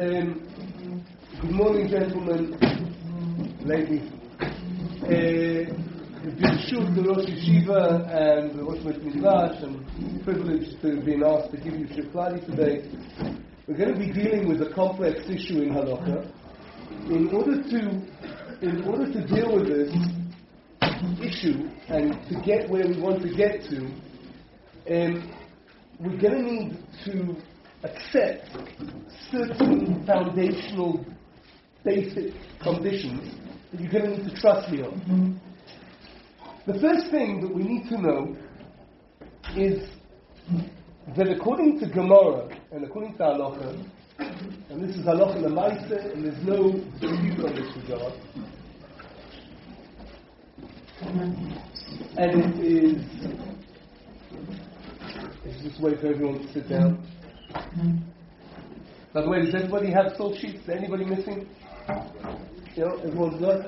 Um, good morning, gentlemen, ladies. Uh, B'Shut, the Rosh Yeshiva and the Rosh Midrash, and privileged to being asked to give you shiur klali today. We're going to be dealing with a complex issue in Halacha. In order to, in order to deal with this issue and to get where we want to get to, um, we're going to need to accept certain foundational basic conditions that you're going to need to trust me on. The first thing that we need to know is that according to Gemara and according to Halacha, and this is Halacha Lamaisa, and there's no dispute on this regard, and it is. Let's just wait for everyone to sit down. By the way, does everybody have soul sheets? Is anybody missing? You know, everyone's got?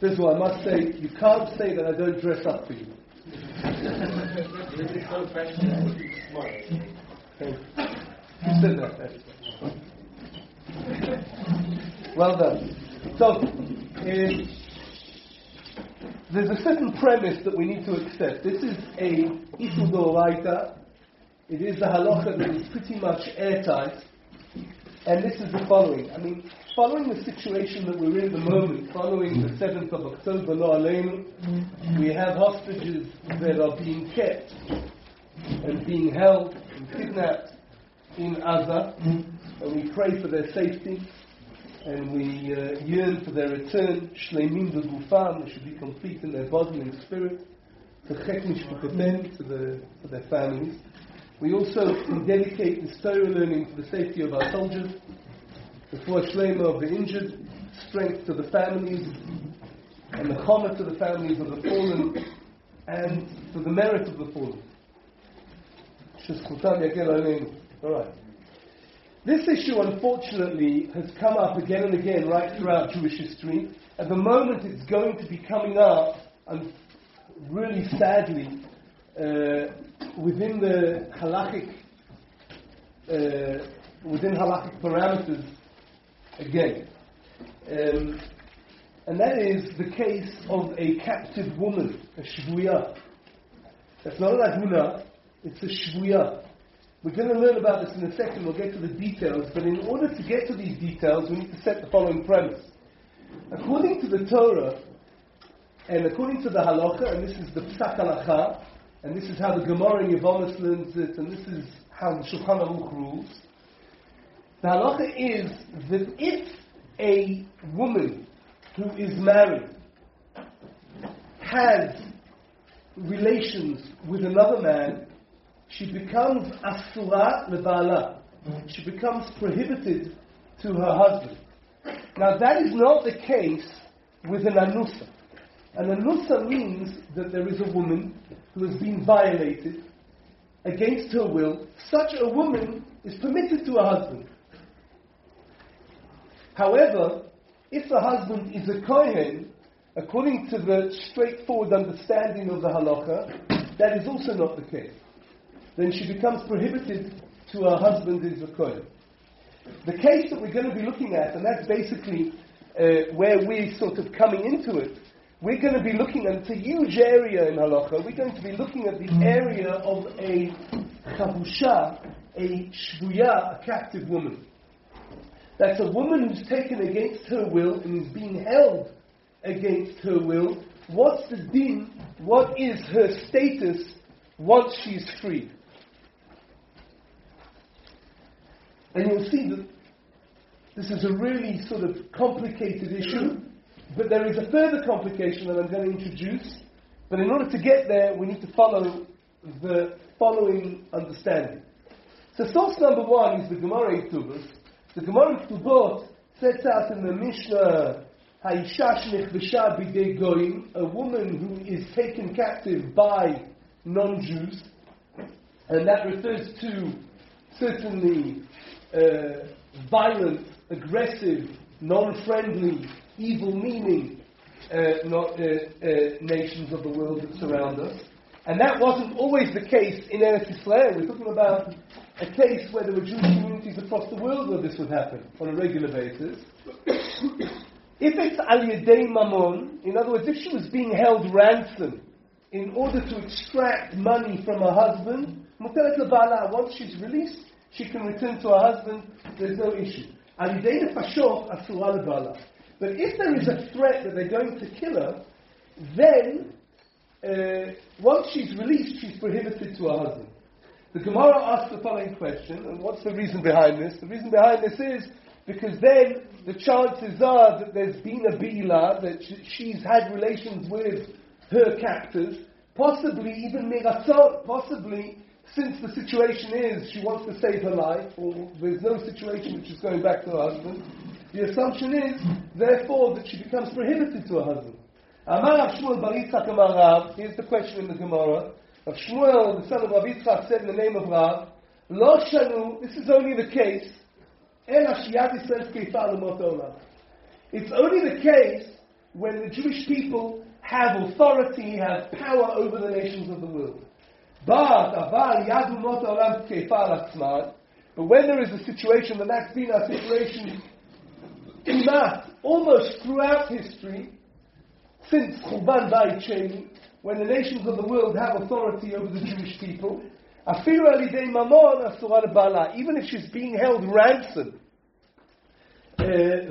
This is what I must say. You can't say that I don't dress up for you. You said that. Well done. So, uh, there's a certain premise that we need to accept. This is a Isur Doraita. It is a halacha that is pretty much airtight. And this is the following. I mean, following the situation that we're in at the moment, following the 7th of October, no aleinu, we have hostages that are being kept and being held and kidnapped in Gaza, and we pray for their safety, and we uh, yearn for their return, shleimim v'gufam, they should be complete in their body and spirit, to to, the, to their families. We also dedicate this Torah learning to the safety of our soldiers, the for shlema of the injured, strength to the families, and the chama to the families of the fallen, and for the merit of the fallen. All right. This issue, unfortunately, has come up again and again right throughout Jewish history. At the moment, it's going to be coming up, and really sadly, uh, within the halachic, uh, within halachic parameters again. Um, and that is the case of a captive woman, a shvuya. That's not an aguna, it's a shvuya. We're going to learn about this in a second, we'll get to the details, but in order to get to these details, we need to set the following premise. According to the Torah, and according to the halacha, and this is the psak halacha, and this is how the Gemara in Yevamos learns it, and this is how the Shulchan Aruch rules, the halacha is that if a woman who is married has relations with another man, she becomes asura lebala. She becomes prohibited to her husband. Now that is not the case with an anusa. An anusa means that there is a woman who has been violated against her will. Such a woman is permitted to her husband. However, if the husband is a kohen, according to the straightforward understanding of the halacha, that is also not the case then she becomes prohibited to her husband is a kohen. The case that we're going to be looking at, and that's basically uh, where we're sort of coming into it, we're going to be looking at, a huge area in halacha, we're going to be looking at the area of a chavusha, a shvuya, a captive woman. That's a woman who's taken against her will and is being held against her will. What's the din? What is her status once she's freed? And you'll see that this is a really sort of complicated issue, but there is a further complication that I'm going to introduce. But in order to get there, we need to follow the following understanding. So source number one is the Gemara in. The Gemara in sets out in the Mishnah, Haisha shnichbesha b'dei goyim, a woman who is taken captive by non-Jews, and that refers to certainly uh, violent aggressive, non-friendly, evil-meaning uh, not, uh, uh, nations of the world that surround us. And that wasn't always the case in Eretz Israel. We're talking about a case where there were Jewish communities across the world where this would happen on a regular basis. if it's al yedei mamon, in other words, if she was being held ransom in order to extract money from her husband, once she's released, she can return to her husband, there's no issue. Al yedei nefashot asura. But if there is a threat that they're going to kill her, then uh, once she's released, she's prohibited to her husband. The Gemara asks the following question, and what's the reason behind this? The reason behind this is because then the chances are that there's been a bila, that she's had relations with her captors, possibly even miratzot, possibly since the situation is she wants to save her life, or there's no situation which is going back to her husband, the assumption is, therefore, that she becomes prohibited to her husband. Amar Shmuel Bar Yitzchak Amar Rav, here's the question in the Gemara. Rav Shmuel, the son of Rav Yitzchak, said in the name of Rav, Lo Shanu, this is only the case, El Ashiyat Yisrael Keifa. It's only the case when the Jewish people have authority, have power over the nations of the world. But But when there is a situation, the that's been a situation that, almost throughout history, since Churban Bayit Sheni, when the nations of the world have authority over the Jewish people, even if she's being held ransom, uh,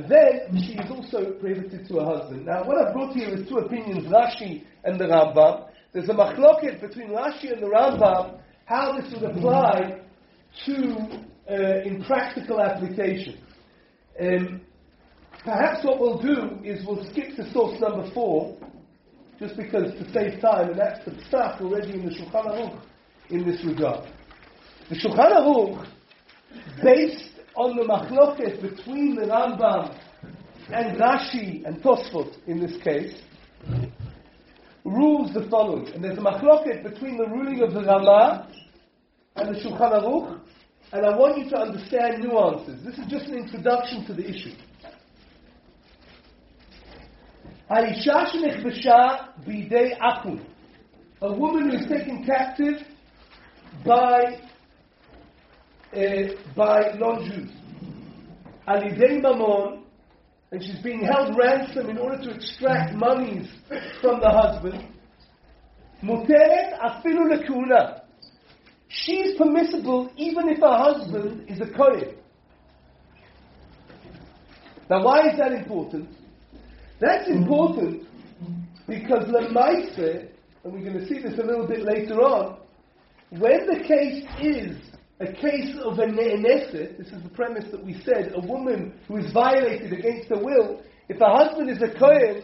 then she is also prohibited to her husband. Now, what I've brought here is two opinions, Rashi and the Rambam. There's a machloket between Rashi and the Rambam how this would apply to, uh, in practical application. Um, Perhaps what we'll do is we'll skip to source number four, just because to save time, and that's the psak already in the Shulchan Aruch in this regard. The Shulchan Aruch, based on the machloket between the Rambam and Rashi and Tosfot in this case, rules the following. And there's a machloket between the ruling of the Rama and the Shulchan Aruch, and I want you to understand nuances. This is just an introduction to the issue. האישה שנכבשה בידי עכו, a woman who is taken captive by, uh, by non-Jews, על ידי ממון, and she's being held ransom in order to extract monies from the husband, muteret afilu lekuna. She's permissible even if her husband is a kohen. Now, why is that important? That's important because lemaise, and we're going to see this a little bit later on, when the case is a case of a ne'eneset, this is the premise that we said, a woman who is violated against her will, if her husband is a kohen,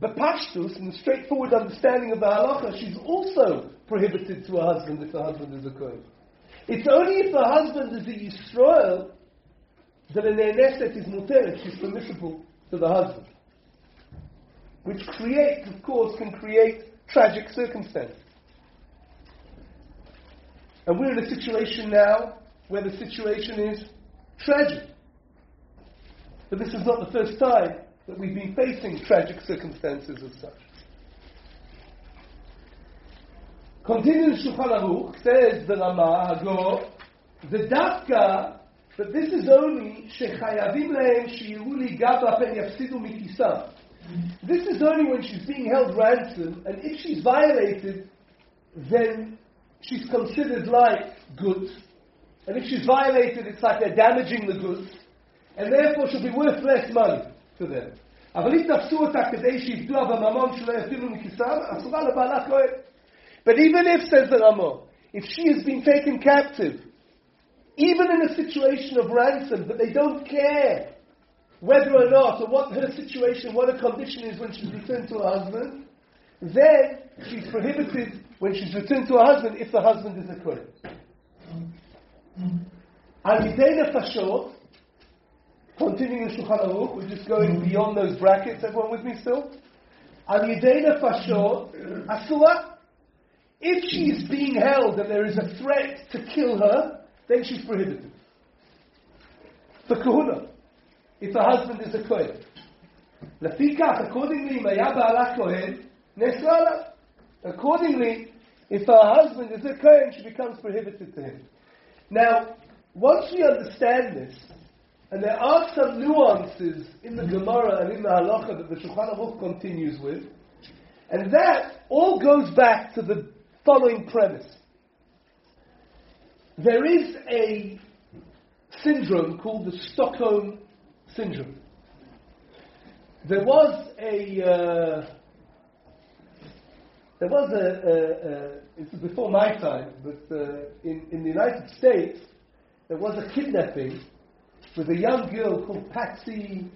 bepashtus, in the straightforward understanding of the halacha, she's also prohibited to her husband if her husband is a kohen. It's only if her husband is a Yisrael that a ne'eneset is muteret, she's permissible to the husband which creates, of course, can create tragic circumstances. And we're in a situation now where the situation is tragic. But this is not the first time that we've been facing tragic circumstances as such. Continuing Shulchan Aruch, says the Rama Hagor, the Dafka, but this is only shechayavim lehem shiyiru li gaba pen yafsidu mikisam. This is only when she's being held ransom, and if she's violated, then she's considered like goods. And if she's violated, it's like they're damaging the goods, and therefore she'll be worth less money to them. But even if, says the Ramah, if she has been taken captive, even in a situation of ransom, but they don't care whether or not, or what her situation, what her condition is when she's returned to her husband, then she's prohibited when she's returned to her husband if the husband is a Kohen. Al yedei nefashot, continuing the Shulchan Aruch, we're just going beyond those brackets, everyone with me still? Al yedei nefashot, Asura. If she is being held and there is a threat to kill her, then she's prohibited. For kahuna, if her husband is a Kohen. Lafikach, accordingly, Mayaba ala Kohen, Nesrala. Accordingly, if her husband is a Kohen, she becomes prohibited to him. Now, once we understand this, and there are some nuances in the Gemara and in the Halacha that the Shulchan Aruch continues with, and that all goes back to the following premise. There is a syndrome called the Stockholm syndrome. There was a uh, there was a, a, a before my time, but uh, in, in the United States there was a kidnapping with a young girl called Patsy.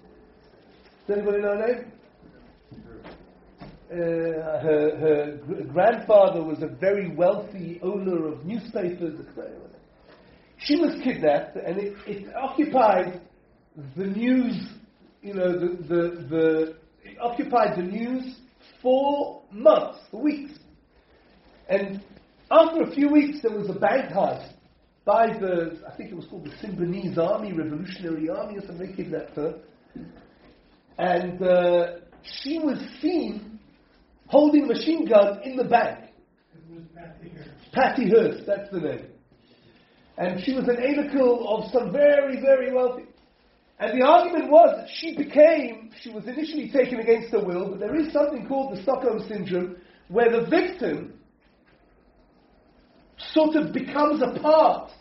Does anybody know her name? Uh, her, her grandfather was a very wealthy owner of newspapers. She was kidnapped, and it, it occupied the news. You know, the, the, the it occupied the news for months, weeks. And after a few weeks, there was a bank heist by the, I think it was called the Symbionese Army, Revolutionary Army, or something. They kidnapped her. And uh, she was seen holding machine gun in the bank. Patty Hearst. Patty Hearst, that's the name. And she was an anacle of some very, very wealthy. And the argument was that she became, she was initially taken against her will, but there is something called the Stockholm Syndrome, where the victim sort of becomes a part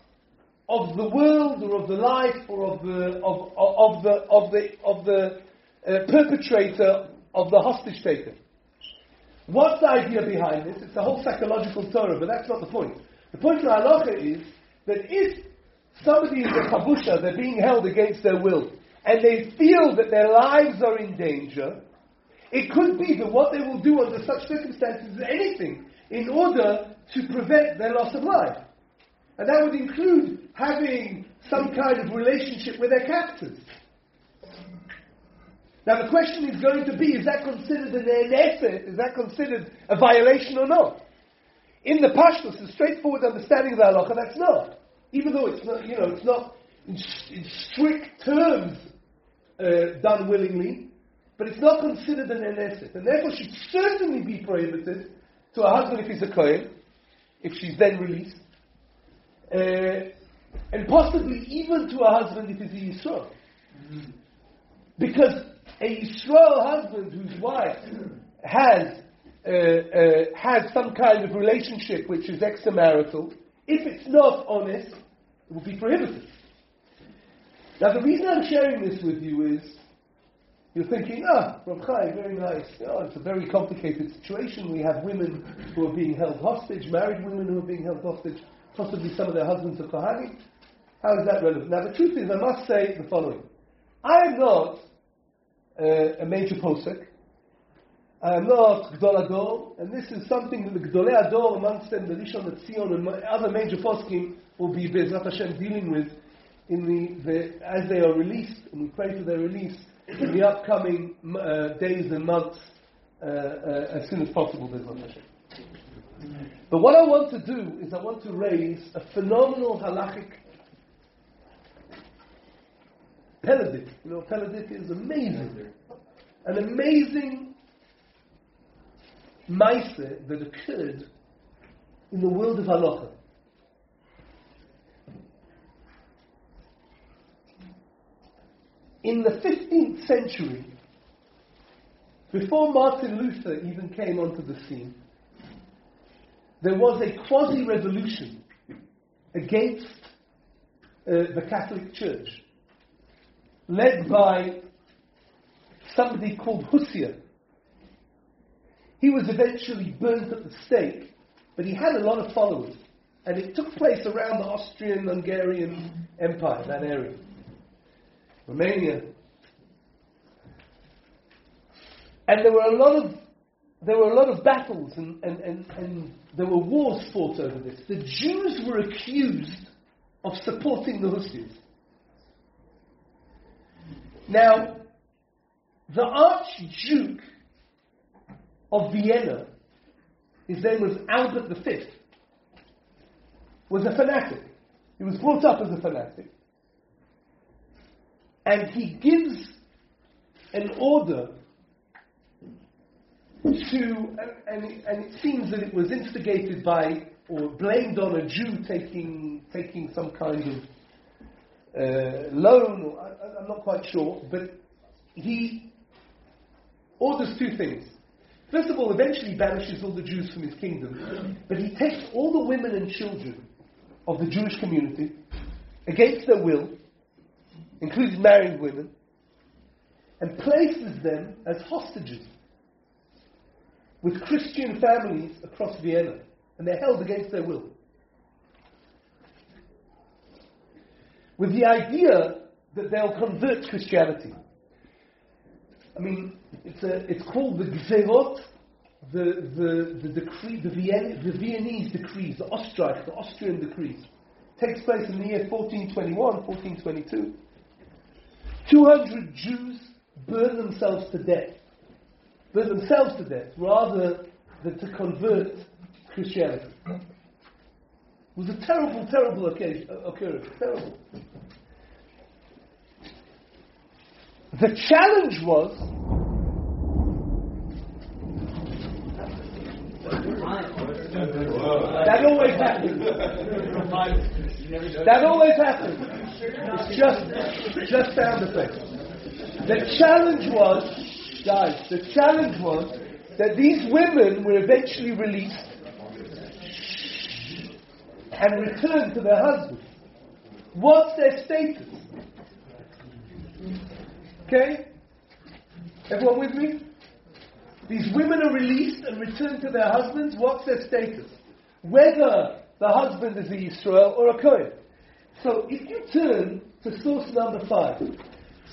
of the world or of the life or of the, of, of, the, of the, of the uh, perpetrator of the hostage taker. What's the idea behind this? It's a whole psychological Torah, but that's not the point. The point of halacha is that if somebody is a kabusha, they're being held against their will, and they feel that their lives are in danger, it could be that what they will do under such circumstances is anything in order to prevent their loss of life. And that would include having some kind of relationship with their captors. Now the question is going to be, is that considered an effort? Is that considered a violation or not? In the Pashtus, the straightforward understanding of the halacha, that's not. Even though it's not, you know, it's not in, in strict terms uh, done willingly, but it's not considered an eneset, and therefore should certainly be prohibited to a husband if he's a kohen, if she's then released, uh, and possibly even to a husband if he's a Yisrael. Because a Yisrael husband whose wife has uh, uh, has some kind of relationship which is extramarital, if it's not honest, it will be prohibited. Now, the reason I'm sharing this with you is you're thinking, ah, Rav Chai, very nice. Oh, it's a very complicated situation. We have women who are being held hostage, married women who are being held hostage possibly some of their husbands are Kohanim. How is that relevant? Now, the truth is, I must say the following. I am not uh, a major posek. I am not Gdol Ador, and this is something that the Gdolei Ador amongst them, the Rishon Tzion and other major poskim will be Bezrat Hashem dealing with in the, the, as they are released, and we pray for their release in the upcoming uh, days and months uh, uh, as soon as possible, Bezrat Hashem. But what I want to do is I want to raise a phenomenal halachic Peladik. You know, Peladik is amazing. An amazing Maise that occurred in the world of halacha. In the 15th century, before Martin Luther even came onto the scene, there was a quasi revolution against uh, the Catholic Church, led by somebody called Hussia. He was eventually burnt at the stake, but he had a lot of followers. And it took place around the Austrian Hungarian Empire, that area. Romania. And there were a lot of there were a lot of battles and, and, and, and there were wars fought over this. The Jews were accused of supporting the Hussites. Now, the Archduke of Vienna, his name was Albert V, was a fanatic. He was brought up as a fanatic. and he gives an order to, and, and, it, seems that it was instigated by or blamed on a Jew taking, taking some kind of uh, loan, or I, I'm not quite sure, but he orders two things. First of all, eventually banishes all the Jews from his kingdom, but he takes all the women and children of the Jewish community against their will, including married women, and places them as hostages with Christian families across Vienna, and they're held against their will. With the idea that they'll convert Christianity. I mean, it's, a, it's called the Gzerot, the, the, the decree, the, Vien, the Viennese decrees, the Ostreich, the Austrian decrees. Takes place in the year 1421, 1422. 200 Jews burn themselves to death. Burn themselves to death rather than to convert Christianity. It was a terrible, terrible occasion, occurrence. Terrible. The challenge was that always happens. That always happens. It's just just sound effects. The challenge was, guys, the challenge was that these women were eventually released and returned to their husbands. What's their status? Okay? Everyone with me? These women are released and returned to their husbands. What's their status? Whether the husband is a Yisrael or a Kohen. So if you turn to source number five,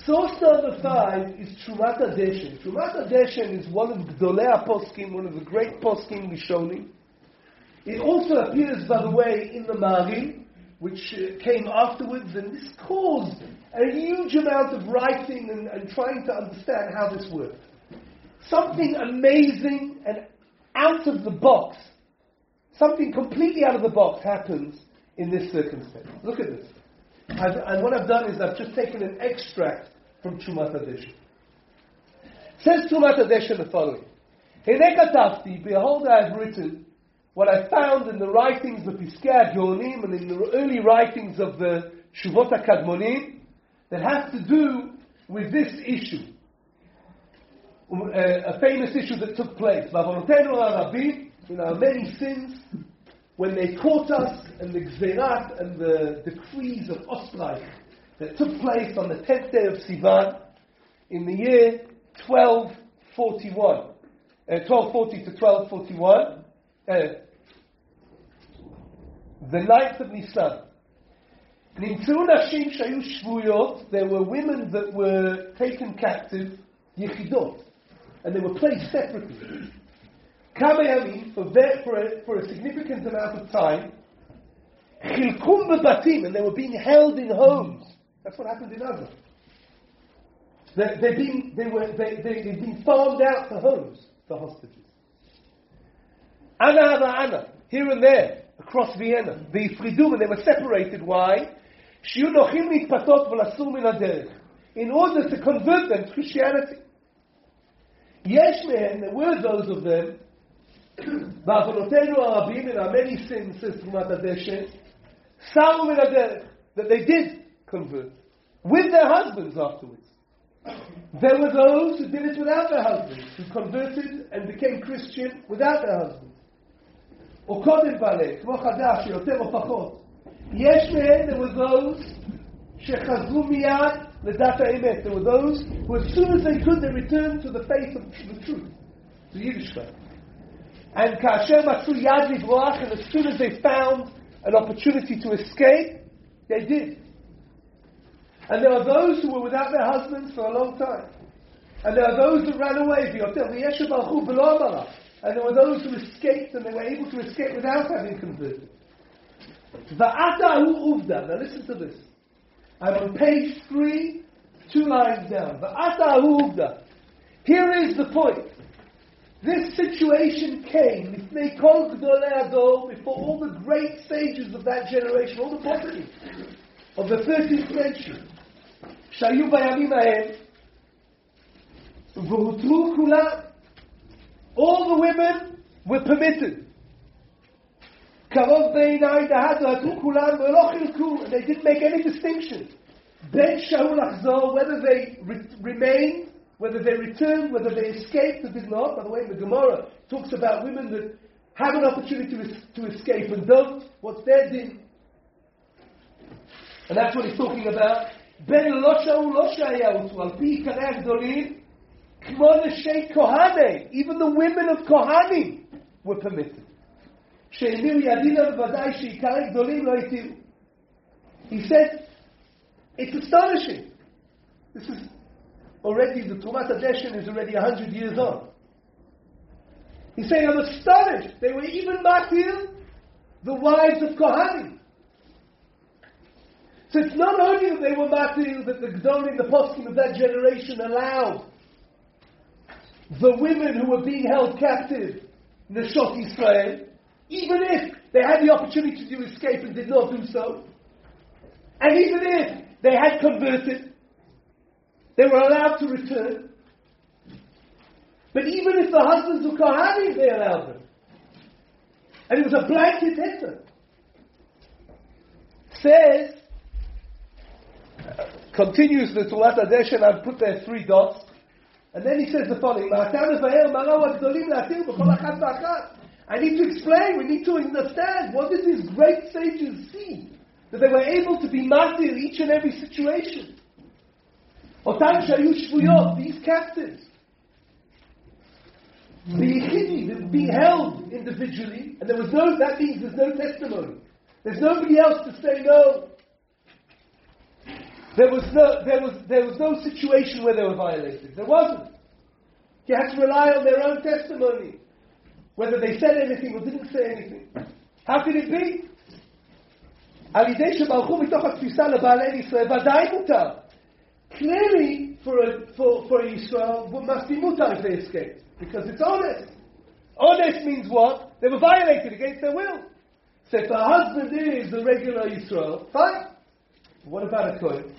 source number five is Trumat Adeshen. Trumat Adeshen is one of Gdolei Poskim, one of the great Poskim Rishonim. It also appears, by the way, in the Marim, which uh, came afterwards, and this caused a huge amount of writing and, and trying to understand how this worked. Something amazing and out of the box, something completely out of the box happens in this circumstance. Look at this. I've, and what I've done is I've just taken an extract from Trumat Adeshen. Says Trumat Adeshen the following. Behold, I have written what I found in the writings of Piskei Geonim and in the early writings of the Shuvot HaKadmonim that has to do with this issue. Um, uh, a famous issue that took place. In our many sins, when they caught us and the Gzerat and the decrees of Ostreich that took place on the 10th day of Sivan in the year 1241. Uh, 1240 to 1241. Uh, the ninth of Nisan. נמצאו נשים שהיו שבויות, there were women that were taken captive, יחידות, and they were placed separately. כמה ימים, for, for, a, for a significant amount of time, חילקום בבתים, and they were being held in homes. That's what happened in Gaza. They, they've been, they were, they, they, they've been farmed out to homes, the hostages. Ana Ana, here and there, across Vienna. The Fridum, and they were separated. Why? שיהיו נוחים להתפתות ולסור מן הדרך. In order to convert them to Christianity. יש מהם, there were those of them, בעוונותינו הרבים, in our many sins, says תרומת הדשן, סרו מן הדרך, that they did convert, with their husbands afterwards. There were those who did it without their husbands, who converted and became Christian without their husbands. או קודם בעלה, כמו חדש, שיותר או פחות, Yes, there were those shechazlu miyad ledat. There were those who, as soon as they could, they returned to the faith of the truth, to Yiddishkeit. And kasher matzu yad livroach, and as soon as they found an opportunity to escape, they did. And there are those who were without their husbands for a long time. And there are those who ran away. And there were those who escaped and they were able to escape without having converted. Va'atahu uvda. Now listen to this. I'm on page three, two lines down. Va'atahu uvda. Here is the point. This situation came before all the great sages of that generation, all the prophets of the 13th century. שהיו בימים ההם, והותרו כולם. All the women were permitted. קרוב בעיניי דהתו, התרו כולם ולא חילקו, and they didn't make any distinction. בין שהו לחזור, whether they re- remained, whether they returned, whether they escaped or did not. By the way, the Gemara talks about women that have an opportunity to, es- to escape and don't. What's their din? And that's what he's talking about. בין לא שהו לא שהיה אותו, על פי עיקרי הגדולים, כמו נשי כהני, even the women of Kohanim were permitted. שהביאו בוודאי לא התירו. He said, it's astonishing. This is already, the Trumat Adeshin is already 100 years old. He's saying, I'm astonished. They were even martyrs, the wives of Kohanim. So it's not only that they were martyrs that the Gdolim, the poskim of that generation allowed the women who were being held captive, Neshot Israel, even if they had the opportunity to escape and did not do so, and even if they had converted, they were allowed to return. But even if the husbands were Kohanim, they allowed them. And it was a blanket heter. Says, continues the Trumat Adeshen, I've put there three dots. And then he says the following, I need to explain, we need to understand what did these great sages see? That they were able to be master in each and every situation. Otan Shayu Shvuyot, these captives. The Yechidi that was being held individually, and there was no, that means there's no testimony. There's nobody else to say no. There was no, there was, there was no situation where they were violated. There wasn't. You had to rely on their own testimony Whether they said anything or didn't say anything. How could it be? על ידי שברחו מתוך התפיסה לבעלי ישראל, ודאי מותר. Clearly, for a, for, for a Yisrael, what must be mutar if they escape. Because it's honest. Honest means what? They were violated against their will. So if a husband is a regular Yisrael, fine. What about a Kohen?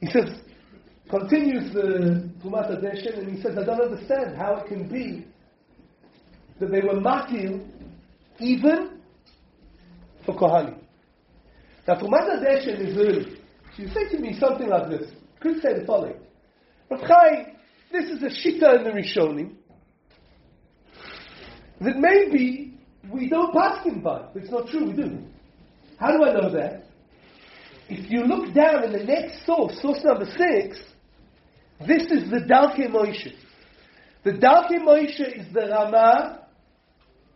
He says, continues the Trumat Adeshen, and he says, I don't understand how it can be that they were matil even for Kohanim. Now, Trumat Adeshen is early. You say to me something like this. Could say the following. Rav Chaim, this is a shita in the Rishonim that maybe we don't pass him by. It's not true, we do. How do I know that? If you look down in the next source, source number six, this is the Darkei Moshe. The Darkei Moshe is the Rama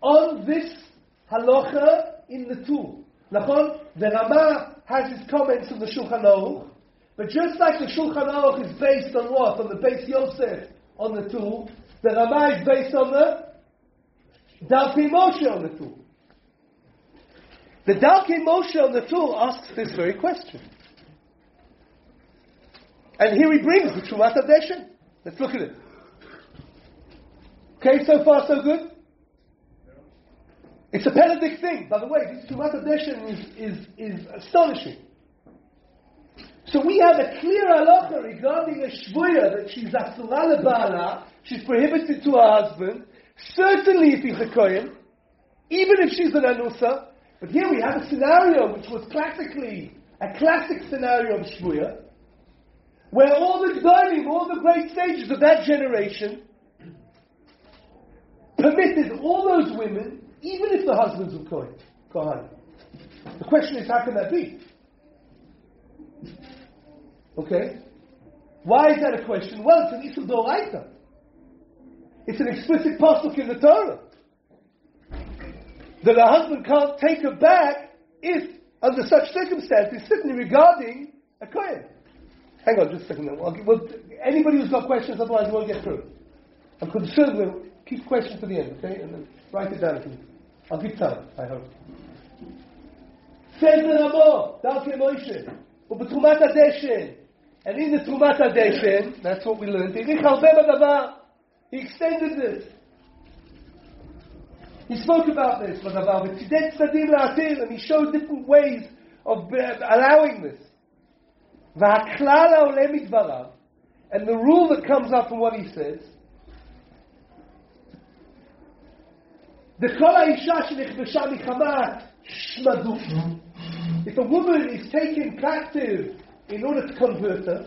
on this halacha in the Tur. Nachon, the Rama has his comments on the Shulchan Aruch, but just like the Shulchan Aruch is based on what? On the Beis Yosef on the Tur, the Rama is based on the Darkei Moshe on the Tur. The Darkei Moshe on the Tur asks this very question. And here he brings the Trumat Adeshin. Let's look at it. Okay, so far so good? It's a Peladic thing. By the way, this Trumat Adeshin is, is, is astonishing. So we have a clear halacha regarding a shvuya that she's asura lebala, she's prohibited to her husband, certainly if he's a kohen, even if she's an anusa. But here we have a scenario which was classically a classic scenario of shvuya, where all the Gdolim, all the great sages of that generation, permitted all those women, even if the husbands were Kohen. Kohen. The question is, how can that be? Okay? Why is that a question? Well, it's an Isur Doraita. It's an explicit pasuk in the Torah. That a husband can't take her back if, under such circumstances, certainly regarding a Kohen. Hang on just a second. I'll give, well, anybody who's got questions, otherwise we won't get through. I'm concerned we'll keep questions to the end, okay? And then write it down. Please. I'll give time, I hope. Says the Ramo, Dalke Moshe, ובתרומת הדשן, and in the תרומת הדשן, that's what we learned, האריך הרבה בדבר, he extended this. He spoke about this בדבר, וצידד צדדים להתיר, and he showed different ways of uh, allowing this. והכלל העולה מדבריו, and the rule that comes up from what he says, דכל האישה שנכבשה מחמת שמדות, if a woman is taken captive in order to convert her,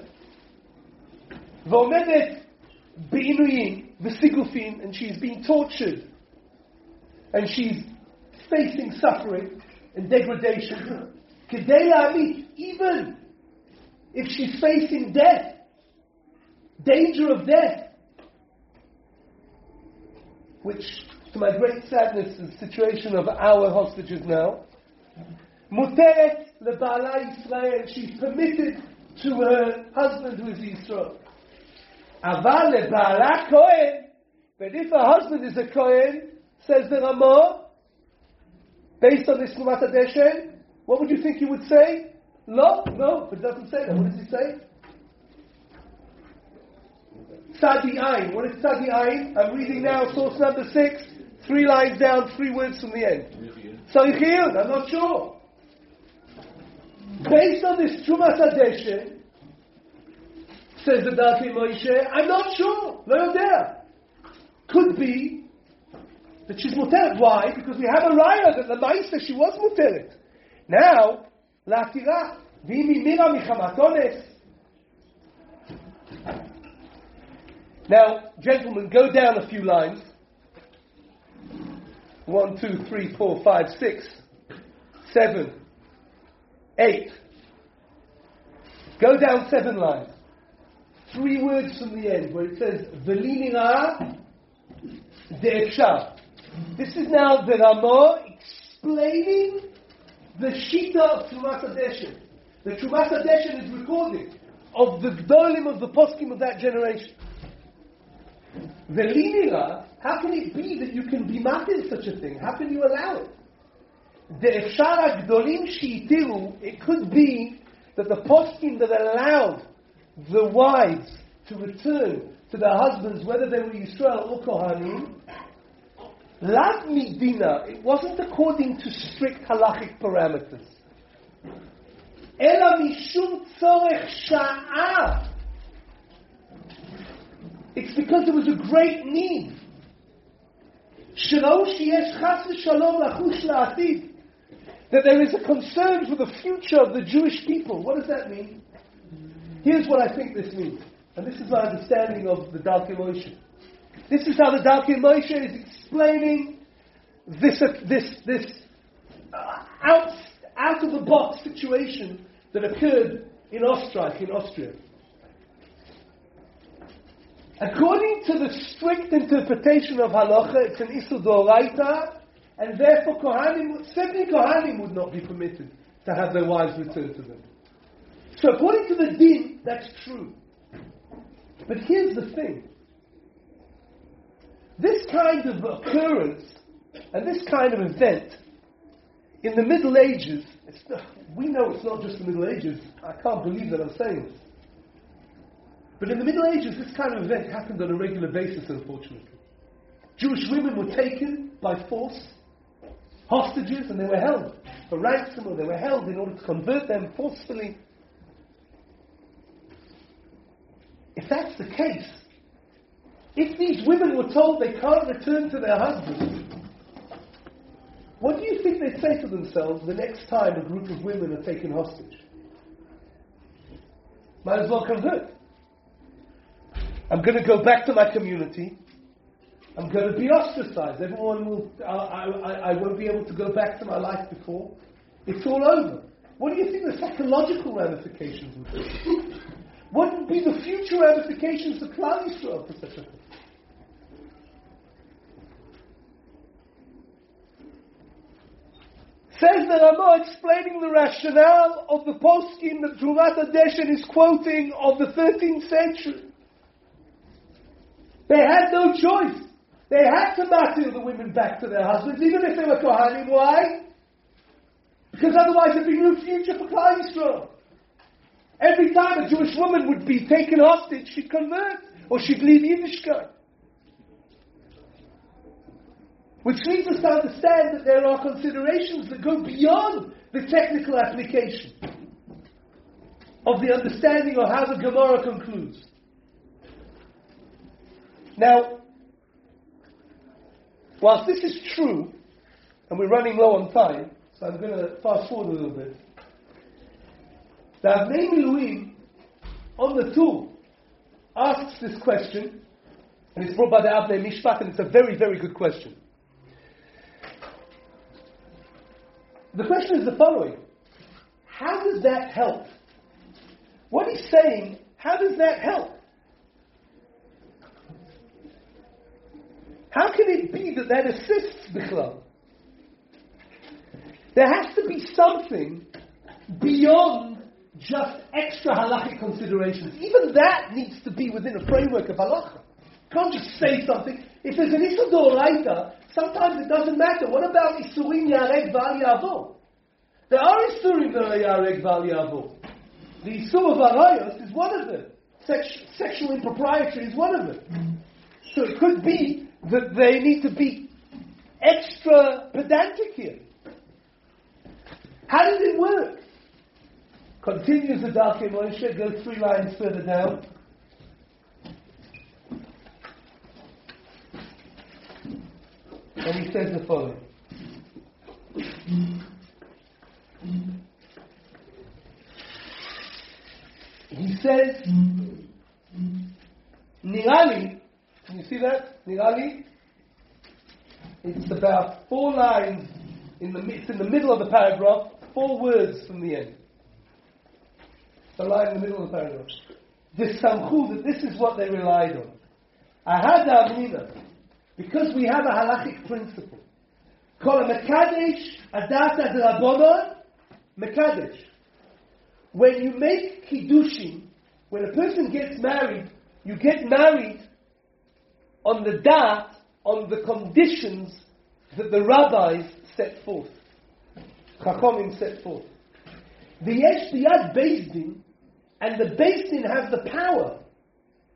ועומדת בעינויים וסיגופים, and she's being tortured, and she's facing suffering and degradation, כדי להעמיד, even if she's facing death, danger of death, which, to my great sadness, is the situation of our hostages now. Muteret lebala Israel, she's permitted to her husband who is Israel. Aval lebala Kohen, but if her husband is a Kohen, says the Ramah, based on this Numat what would you think he would say? No, no, it doesn't say that. What does he say? Tzadi Ayin. What is Tzadi Ayin? I'm reading now source number six, three lines down, three words from the end. Tzarich I'm not sure. Based on this Trumas Adeshe, says the Darkei Moshe, I'm not sure. No there. Could be that she's muteret. Why? Because we have a raya that the Maisa she was muteret. Now, לעתירה, ואם מחמת אונס. Now, gentlemen, go down a few lines. One, two, three, four, five, six, seven, eight. Go down seven lines. Three words from the end where it says, Velinira de'efshar. This is now the Rama explaining the Shita of Trumas Adeshin. The Trumas Adeshin is recorded of the Gdolim of the Poskim of that generation. The how can it be that you can be mad in such a thing? How can you allow it? The Efshara Gdolim Shiitiru, it could be that the Poskim that allowed the wives to return to their husbands, whether they were Yisrael or Kohanim, Last Medina, it wasn't according to strict halachic parameters. Ela mishum צורך שעה. It's because there was a great need. שראו That there is a concern for the future of the Jewish people. What does that mean? Here's what I think this means. And this is my understanding of the Darkei Moshe. This is how the Darkei Moshe is explaining this, uh, this, this uh, out, out of the box situation that occurred in Ostreich, in Austria. According to the strict interpretation of halacha, it's an isur doraita, and therefore Kohanim, certainly Kohanim would not be permitted to have their wives returned to them. So according to the din, that's true. But here's the thing. This kind of occurrence and this kind of event in the Middle Ages, we know it's not just the Middle Ages. I can't believe that I'm saying this. But in the Middle Ages, this kind of event happened on a regular basis, unfortunately. Jewish women were taken by force, hostages, and they were held for ransom, or they were held in order to convert them forcefully. If that's the case, if these women were told they can't return to their husbands, what do you think they'd say to themselves the next time a group of women are taken hostage? Might as well convert. I'm going to go back to my community. I'm going to be ostracized. Everyone will, I, I, I won't be able to go back to my life before. It's all over. What do you think the psychological ramifications would be? what would be the future ramifications of Klal Yisrael for such a thing? Says the Ramah explaining the rationale of the poskim that Trumat Adeshen is quoting of the 13th century. They had no choice. They had to matil the women back to their husbands, even if they were Kohanim. Why? Because otherwise there'd be no future for Klal. Every time a Jewish woman would be taken hostage, she'd convert, or she'd leave Yiddishkeit. Which leads us to understand that there are considerations that go beyond the technical application of the understanding of how the Gemara concludes. Now, whilst this is true, and we're running low on time, so I'm going to fast forward a little bit. The Avnei Miluim on the Tur asks this question, and it's brought by the Avnei Mishpat, and it's a very, very good question. The question is the following How does that help? What he's saying, how does that help? How can it be that that assists Bichlal? There has to be something beyond just extra halachic considerations. Even that needs to be within a framework of halacha. Can't just say something. If there's an issur d'oraita, sometimes it doesn't matter. What about isurim yareg val yavo? There are isurim yareg val yavo. The isur of arayos is one of them. Sex- sexual impropriety is one of them. So it could be that they need to be extra pedantic here. How does it work? Continues the Darkei Moshe, goes three lines further down. And he says the following. He says, Nirali, can you see that? Nirali? It's about four lines, in the, it's in the middle of the paragraph, four words from the end. The line in the middle of the paragraph. This samchu, that this is what they relied on. Ahad amina, because we have a halachic principle. Called a mekadesh adat ad mekadesh. When you make kiddushin, when a person gets married, you get married on the dat, on the conditions that the rabbis set forth. Chachamim set forth. The yesh biyad bezdin, and the bezdin has the power.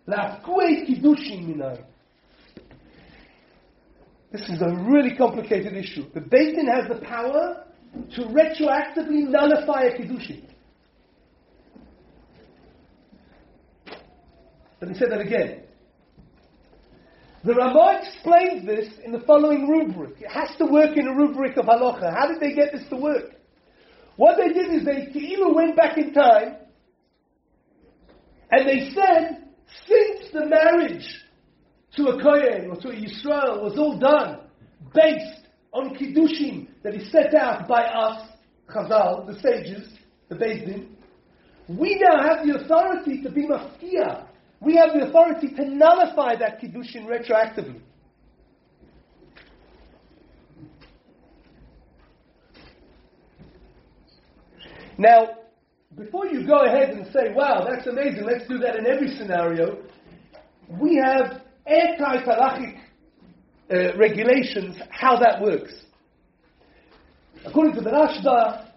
La'afkuei kiddushin minay. This is a really complicated issue. The bezdin has the power to retroactively nullify a kiddushin. Let me say that again. The Ramah explains this in the following rubric. It has to work in a rubric of halacha. How did they get this to work? What they did is they either went back in time and they said, since the marriage to a Kohen or to a Yisrael was all done based on Kiddushin that is set out by us, Chazal, the sages, the Bezdin, we now have the authority to be mafkia, we have the authority to nullify that Kiddushin retroactively. Now, before you go ahead and say, wow, that's amazing, let's do that in every scenario, we have airtight halachic uh, regulations how that works. According to the Rashba,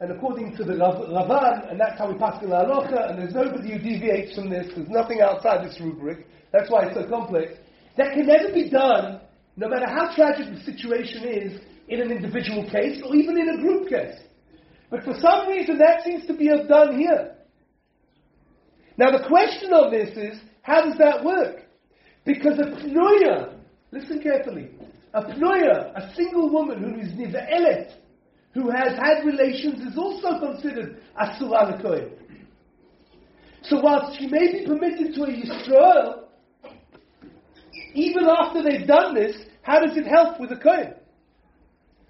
and according to the Ravan, and that's how we pass the halacha, and there's nobody who deviates from this, there's nothing outside this rubric, that's why it's so complex, that can never be done, no matter how tragic the situation is, in an individual case, or even in a group case. But for some reason, that seems to be done here. Now, the question of this is, how does that work? Because a pnoya, listen carefully, a pnoya, a single woman who is nive'elet, who has had relations is also considered Asura Kohen. So whilst she may be permitted to a Yisrael, even after they've done this, how does it help with the Kohen?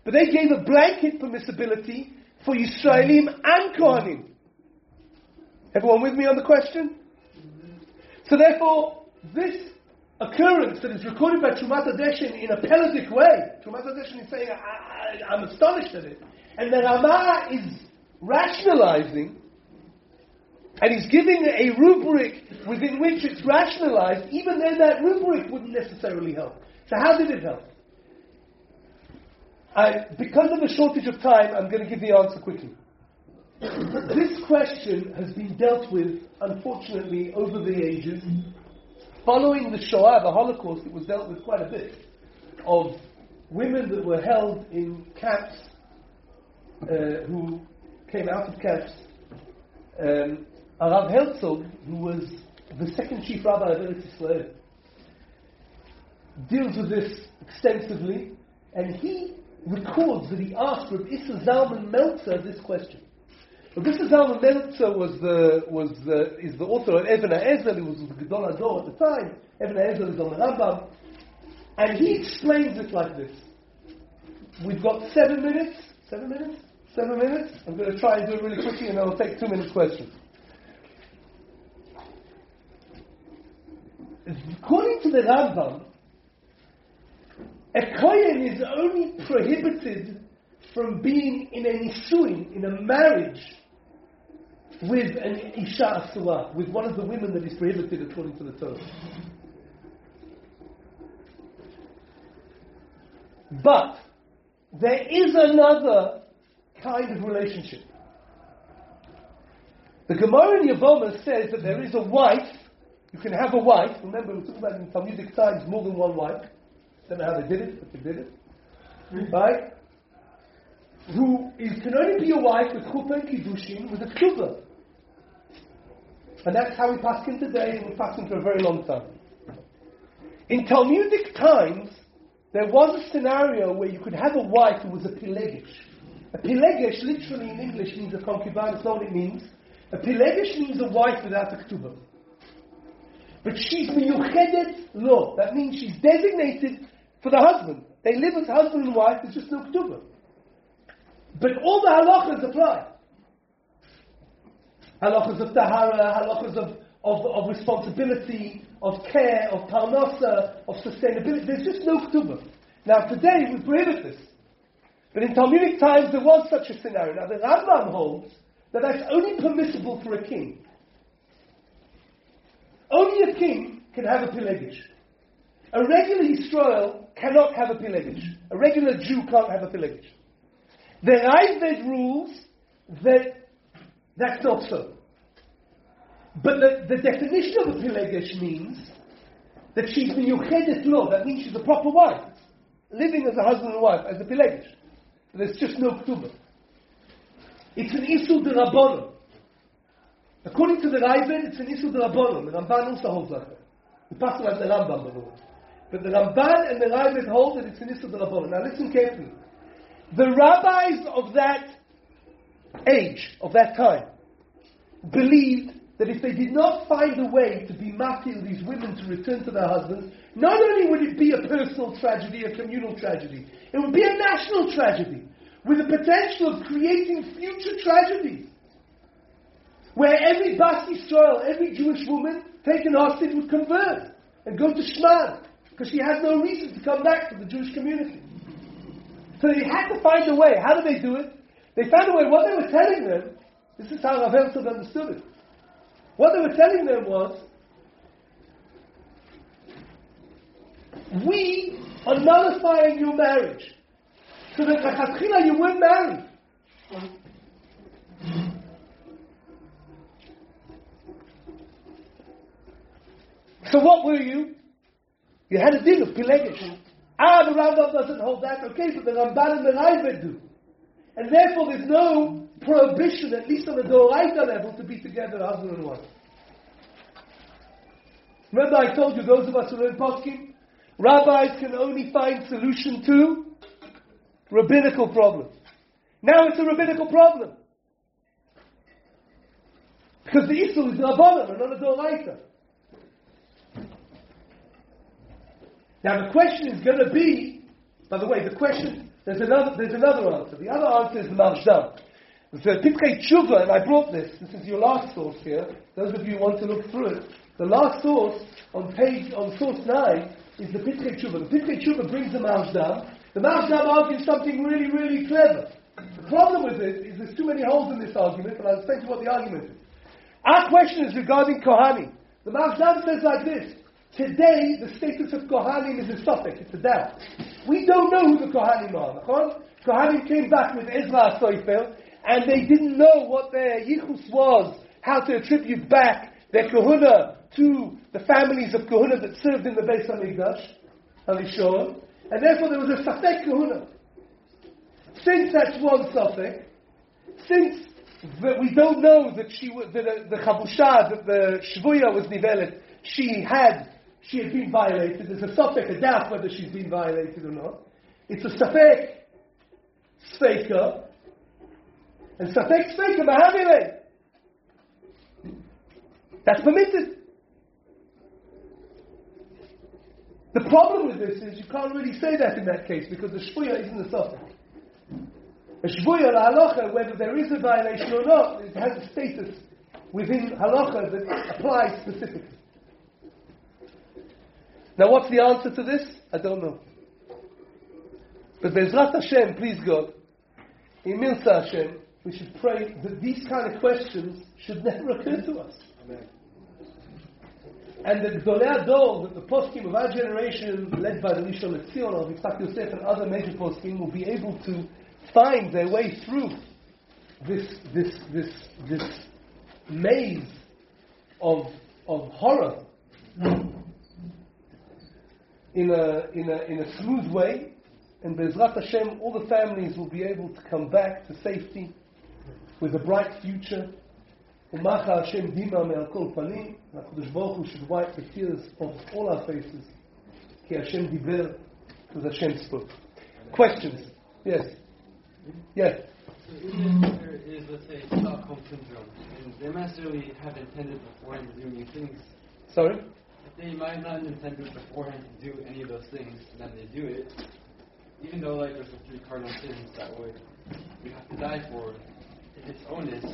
But they gave a blanket permissibility for Yisraelim and Kohanim. Everyone with me on the question? So therefore, this occurrence that is recorded by Trumat in a Peladic way, Trumat is saying, I, am astonished at it. And the Rama is rationalizing, and he's giving a rubric within which it's rationalized, even then that rubric wouldn't necessarily help. So how did it help? I, because of the shortage of time, I'm going to give the answer quickly. this question has been dealt with, unfortunately, over the ages. Following the Shoah, the Holocaust, it was dealt with quite a bit of women that were held in camps uh, who came out of camps um, Arav Herzog, who was the second chief rabbi of Eretz Israel, deals with this extensively, and he records that he asked Rabbi Isser Zalman Meltzer this question. Rabbi Zalman Meltzer was the, was the, is the author of Even HaEzel, he was the Gedol Ador at the time. Even HaEzel is on the Rambam. And he explains it like this. We've got seven minutes. Seven minutes? Seven minutes? I'm going to try and do it really quickly and I'll take two minutes questions. According to the Rambam, a Kohen is only prohibited from being in a nisuin, in a marriage, with an Isha Asura, with one of the women that is prohibited according to the Torah. But there is another kind of relationship. The Gemara in Yavoma says that there is a wife, you can have a wife, remember we talked about in Talmudic times more than one wife. Don't know how they did it, but they did it. Right? Who is, can only be a wife with chuppah and kiddushin with a ksuba. And that's how we pass in today, and we pass in for a very long time. In Talmudic times, there was a scenario where you could have a wife who was a pilegish. A pilegish, literally in English, means a concubine. That's not what it means. A pilegish means a wife without a ketubah. But she's miyuchedet lo. That means she's designated for the husband. They live as husband and wife. There's just no ketubah. But all the halachas apply. Halachas of tahara, halachas of, of, of responsibility, of care, of parnasa, of sustainability. There's just no ketubah. Now today we prohibit this. But in Talmudic times there was such a scenario. Now the Rambam holds that that's only permissible for a king. Only a king can have a pilegish. A regular Israel cannot have a pilegish. A regular Jew can't have a pilegish. The Raavad rules that that's not so. But the, the definition of a pilegish means that she's miyuchedet law. That means she's a proper wife, living as a husband and wife, as a pilegish. There's just no ketubah. It's an isur de rabbanon. According to the Raavad, it's an isur de rabbanon. The Ramban also holds like that. The pastor like the Rambam, the. But the Ramban and the Raavad hold that it's an isur de rabbanon. Now listen carefully. The rabbis of that age, of that time, believed that if they did not find a way to be making these women to return to their husbands, not only would it be a personal tragedy, a communal tragedy, it would be a national tragedy with the potential of creating future tragedies. Where every Bas Yisrael, every Jewish woman taken hostage would convert and go to Shmad because she has no reason to come back to the Jewish community. So they had to find a way. How did they do it? They found a way. What they were telling them, this is how Rav Herzog understood it. What they were telling them was, we are nullifying your marriage. So that you weren't married. So what were you? You had a deal of Pilegish. Ah, the Rambam doesn't hold that. Okay, but the Ramban and the Raavad do. And therefore there's no prohibition, at least on a Doraita level, to be together, husband and wife. Remember I told you, those of us who learn Poskim, rabbis can only find solution to rabbinical problems. Now it's a rabbinical problem. Because the Isul is Rabbanon and not a Doraita. Now the question is going to be, by the way, the question, there's another, there's another answer. The other answer is the The Pitchei Tshuva, and I brought this, this is your last source here, those of you who want to look through it. The last source on page, on source 9, is the Pitchei Tshuva. The Pitchei Tshuva brings the Marzam. The Marzam argues something really, really clever. The problem with it is there's too many holes in this argument, and I'll explain to what the argument is. Our question is regarding Kohani. The Marzam says like this, Today, the status of Kohanim is a suffix, it's a doubt. We don't know who the Kohanim are. Kohanim came back with Ezra Soifel, and they didn't know what their yichus was, how to attribute back their kahuna to the families of kahuna that served in the Beis HaMikdash, Halishon, and therefore there was a safek kahuna. Since that's one suffix, since that we don't know that she was, that the chabusha, that the shvuya was nivelet, she had, she had been violated. There's a suffix, a doubt whether she's been violated or not. It's a suffix, sfeika, and suffix sfeika mahavile. That's permitted. The problem with this is you can't really say that in that case because the shvuya isn't a suffix. A shvuya halacha, whether there is a violation or not, it has a status within halacha that applies specifically. Now, what's the answer to this? I don't know. But Bezrat Hashem, please God, in Hashem, we should pray that these kind of questions should never occur to us. Amen. And the Gdolei that the poskim of our generation, led by the Rishon LeZion of Yitzhak Yosef and other major poskim, will be able to find their way through this, this, this, this maze of, of horror in a, in, a, in a smooth way, and Bezrat Hashem, all the families will be able to come back to safety with a bright future. Umacha Hashem dima me'akol panim, HaKadosh Baruch Hu should wipe the tears of all our faces. Ki Hashem diber, because Hashem spoke. Questions? Yes. Yes. So even if there is, let's say, Stockholm syndrome, and they might necessarily have intended beforehand to do any things. Sorry? If they might not have intended beforehand to do any of those things, then they do it. Even though, like, there's the three cardinal sins that would we have to die for, if it's onus,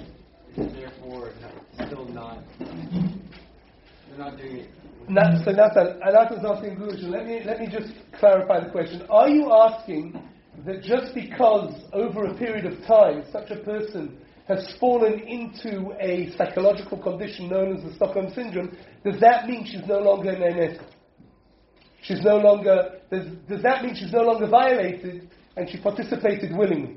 it's therefore not, still not. They're not doing it. That, so that's a, Anata's asking conclusion. Let me let me just clarify the question. Are you asking that just because over a period of time such a person has fallen into a psychological condition known as the Stockholm syndrome, does that mean she's no longer an NS? She's no longer, does, does that mean she's no longer violated and she participated willingly?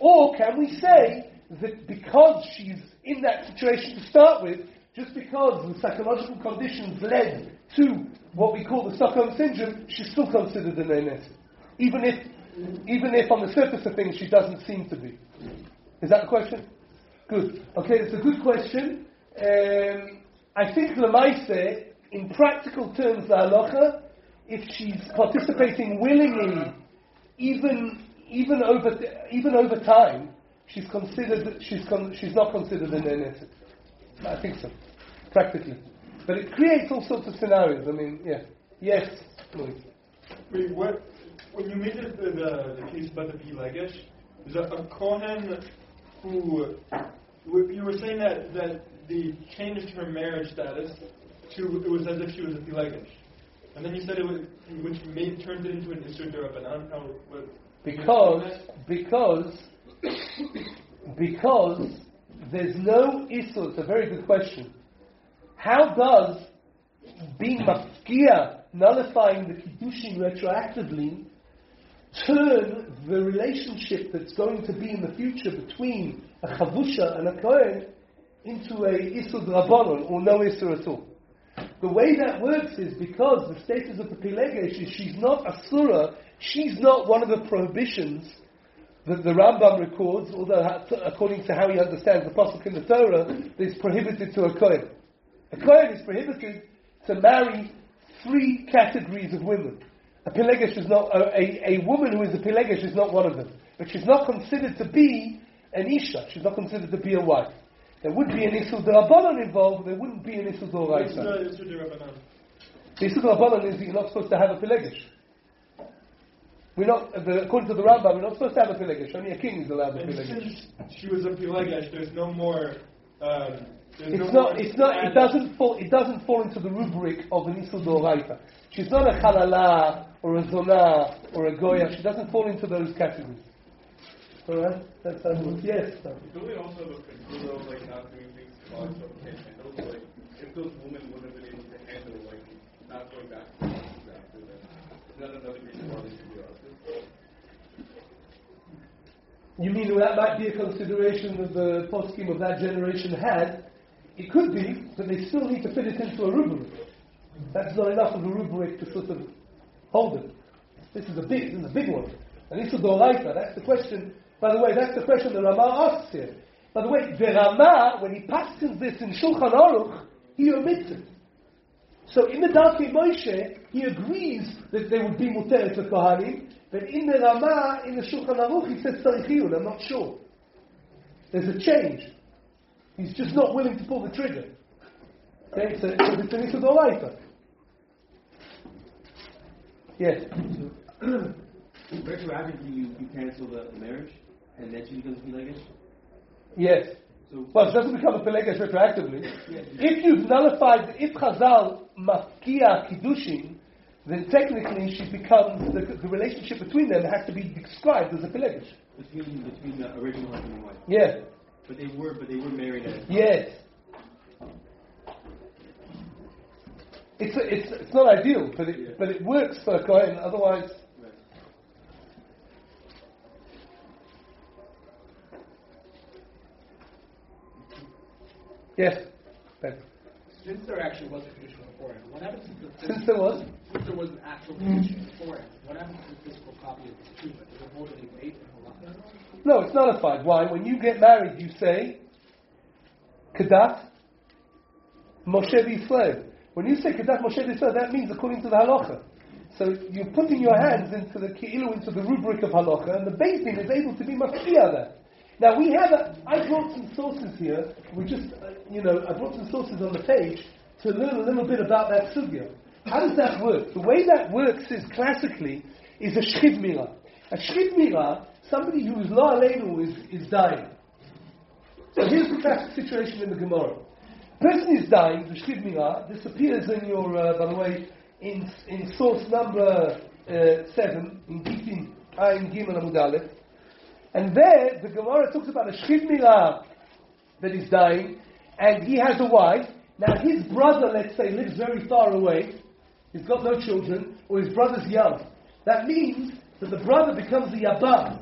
Or can we say that because she's in that situation to start with, just because the psychological conditions led to what we call the Stockholm syndrome, she's still considered an NS? Even if even if on the surface of things she doesn't seem to be. Is that the question? Good. Okay, it's a good question. Um, I think Lamaise, in practical terms, the halacha, if she's participating willingly, even even over even over time, she's considered she's con, she's not considered an NS. I think so, practically. But it creates all sorts of scenarios. I mean, yeah, yes. Wait, what? when you made the, the, the case about the Pilegesh, is a, a Kohen who you were saying that that they changed her marriage status to it was as if she was a Pilegesh. And then you said it was, which made turned it into an Isser Derabanan. How what? Because because because there's no Isser. It's a very good question. How does being mafkia, nullifying the kiddushin retroactively, turn the relationship that's going to be in the future between a chavusha and a kohen into a isur drabonon or no isur at all. The way that works is because the status of the pilegesh is she's not a asura, she's not one of the prohibitions that the Rambam records, although according to how he understands the pasuk in the Torah, is prohibited to a kohen. A kohen is prohibited to marry three categories of women. A Pilegesh is not, a, a, a, woman who is a Pilegesh is not one of them. But she's not considered to be an Isha. She's not considered to be a wife. There would be an Isur Darabanan involved, there wouldn't be an Isur Doraisa. The Isur Darabanan is that you're not supposed to have a Pilegesh. We're not, the, according to the Rambam, we're not supposed to have a Pilegesh. Only a king is allowed a Pilegesh. Since she was a Pilegesh, there's no more. Um, it's no not. It's not. It doesn't fall. It doesn't fall into the rubric of an isur doraita. She's not a halala or a zona or a goya. She doesn't fall into those categories. All right. That's how it works. Yes. Don't we also look at those like not doing things God can handle? Like if those women wouldn't have been able to handle like not going back to after that, is that another reason why they should be You mean that might be a consideration that the poskim of that generation had it could be, but they still need to fit it into a rubric. That's not enough of a rubric to sort of hold it. This is a big, this is a big one. And this is Doraita, that's the question, by the way, that's the question the Rama asks here. By the way, the Rama, when he passes this in Shulchan Aruch, he omits it. So in the Darkei Moshe, he agrees that they would be muter to Kohanim, but in the Rama, in the Shulchan Aruch, he says Tzarichiyun, I'm not sure. There's a change. He's just not willing to pull the trigger. Okay, so, so it's an Isudoraita. Yes. Retroactively, you, you cancel the, marriage, and then she becomes Pelagish? Yes. So, Well, it doesn't become a Pelegesh retroactively. If you've nullified, if Chazal mafkia kiddushin, then technically she becomes, the, the relationship between them has to be described as a Pelegesh. between, between the original husband and wife. Yeah. But they were, but they were married at Yes. It's, it's, it's not ideal, but it, Yeah. but it works for a Kohen, otherwise. Right. Yes. Ben. Since there actually was a condition beforehand, what happens if the Since there was? since there was an actual condition beforehand? What happens to the physical copy of the document? Does it hold any weight in? No, it's nullified. Why? When you get married, you say, Kadat Moshe B'Yisrael. When you say Kadat Moshe B'Yisrael, that means according to the halacha. So you're putting your hands into the ki'ilu, into the rubric of halacha, and the Din is able to be mafia that. Now we have a, I brought some sources here, we just, uh, you know, I brought some sources on the page to learn a little bit about that sugya. How does that work? The way that works is classically, is a shchid. A shchid mila, somebody who is la aleinu is, is dying. So here's the classic situation in the Gemara. Person is dying, the shchid mila, this appears in your, uh, by the way, in, in source number uh, 7, in Gitin Ayin Gimel Amud. And there, the Gemara talks about a shchid that is dying, and he has a wife. Now, his brother, let's say, lives very far away. He's got no children, or his brother's young. That means that the brother becomes a yabam.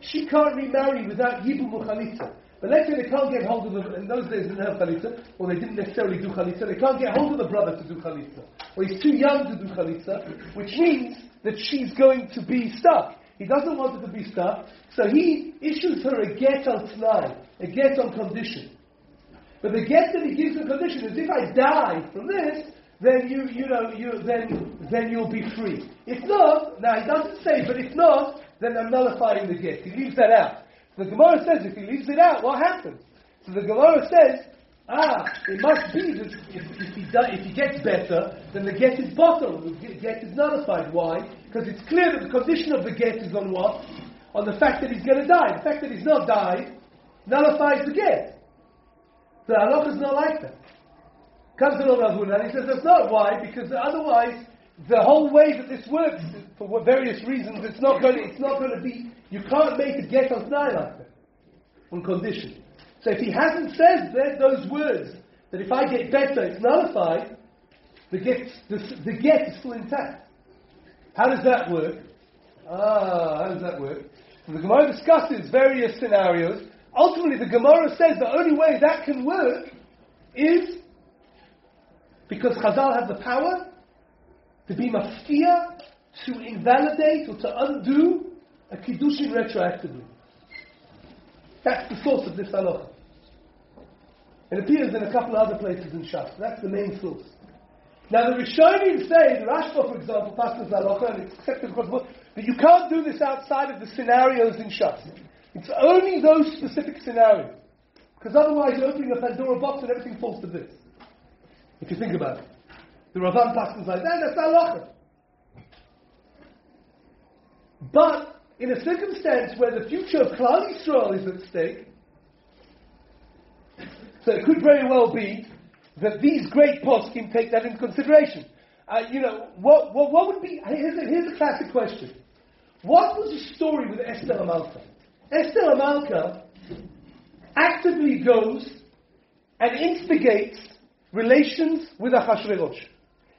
She can't remarry without yibum chalitza. But let's say they can't get hold of the, in those days didn't have chalitza, or they didn't necessarily do chalitza, they can't get hold of the brother to do chalitza. Or he's too young to do chalitza, which means that she's going to be stuck. He doesn't want her to be stuck, so he issues her a get on t'nai, a get on condition. But the get that he gives the condition is if I die from this, then you, you know, you, then, then you'll be free. If not, now he doesn't say, but if not, then I'm nullifying the get. He leaves that out. The Gemara says if he leaves it out, what happens? So the Gemara says, ah, it must be that if, if, he, if he gets better, then the get is bottled, the ge- get is nullified. Why? Because it's clear that the condition of the get is on what? On the fact that he's going to die. The fact that he's not died nullifies the get. The halacha is not like that. Comes to Rav Huna and he says that's not why because otherwise the whole way that this works for various reasons it's not going to, it's not going to be you can't make a get on Sinai like that on condition. So if he hasn't said that, those words that if I get better it's nullified, the get the, the get is still intact. How does that work? Ah, how does that work? So the Gemara discusses various scenarios. Ultimately, the Gemara says the only way that can work is because Chazal have the power to be mafkia, to invalidate or to undo a kiddushin retroactively. That's the source of this halacha. It appears in a couple of other places in Shas. That's the main source. Now the Rishonim say, the Rashba for example, passes halacha and it's accepted across the board, but you can't do this outside of the scenarios in Shas. It's only those specific scenarios. Because otherwise you're opening a Pandora box and everything falls to this. If you think about it. The Ravan passes like that, that's not halacha. But in a circumstance where the future of Klal Yisrael is at stake, so it could very well be that these great poskim take that into consideration. Uh, you know, what, what, what would be, here's a, here's a classic question. What was the story with Esther Amalka? Esther Amalka actively goes and instigates relations with Achashverosh.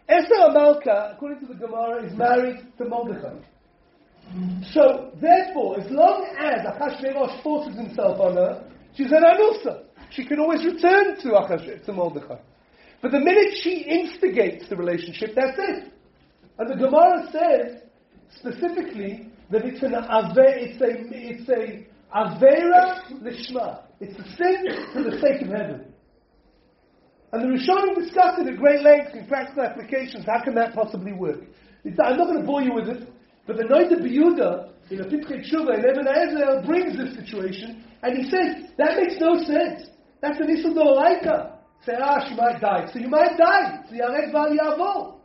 Esther Amalka, according to the Gemara, is married to Mordechai. So, therefore, as long as Achashverosh forces himself on her, she's an anusa. She can always return to Achash, to Mordechai. But the minute she instigates the relationship, that's it. And the Gemara says specifically that it's an ave, it's a, it's a Avera lishma. It's a sin for the sake of heaven. And the Rishonim discussed it at great length in practical applications. How can that possibly work? It's, I'm not going to bore you with it, but the Noida Biyuda in a Pitchei Tshuva in Eben Ezrael brings this situation, and he says that makes no sense. That's an Issur Doraita. Say, ah, she might die. So you might die. So Yarek Val Yavo.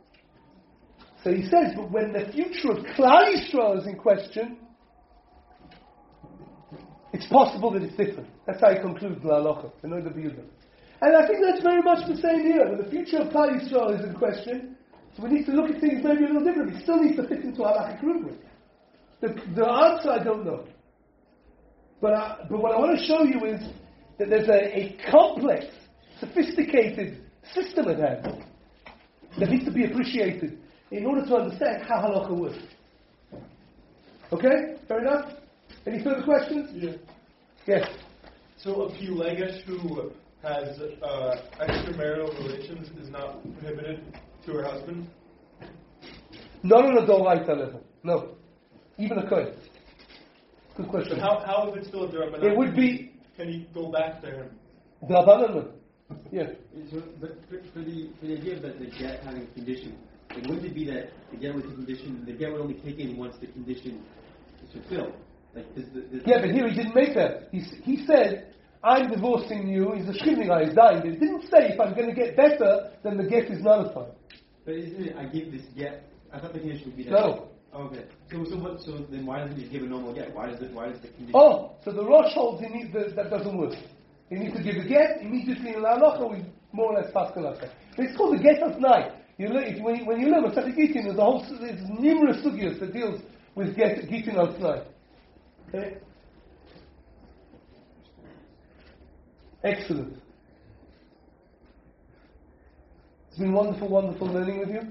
So he says, but when the future of Klal Yisrael is in question, it's possible that it's different. That's how he concludes the halacha, the Noida. And I think that's very much the same here. When the future of Klal Yisrael is in question, so we need to look at things maybe a little differently. It still needs to fit into halachic rubric. The, the answer I don't know. But, I, but what I want to show you is that there's a, a complex, sophisticated system at hand that needs to be appreciated in order to understand how halacha works. Okay? Fair enough? Any further questions? Yeah. Yes. So a Pelegish who has uh, extramarital relations is not prohibited to her husband? Not on a Doraita level. No. Even a Kohen. Good But question. how, how is it still a Durban? It would be Can he go back to him? Drabanan. Yeah. So, but for, for the for the idea of the, the get having a condition, it wouldn't it be that the get with the condition, the get would only kick in once the condition is fulfilled? Like, does the, does Yeah, but here he didn't make that. He, he said, I'm divorcing you. He's a shkivning guy. He's dying. But he didn't say if I'm going to get better, then the get is nullified. But isn't it? I give this get. I thought the condition would be that. No. Oh, okay. So so what? So then why doesn't he give a normal get? Why does it? Why does the condition? Oh, so the Rosh holds he needs the, that doesn't work. He needs to give a get immediately in La Halacha, we more or less like that. It's called the get of night. You look, when, you, when you learn Masechet Gittin, there's a whole there's numerous sugyas that deals with get, Gittin al Sinai. Okay. Excellent. It's been wonderful, wonderful learning with you.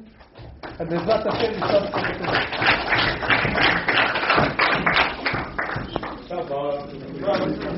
And there's not a thing to stop. Shabbat.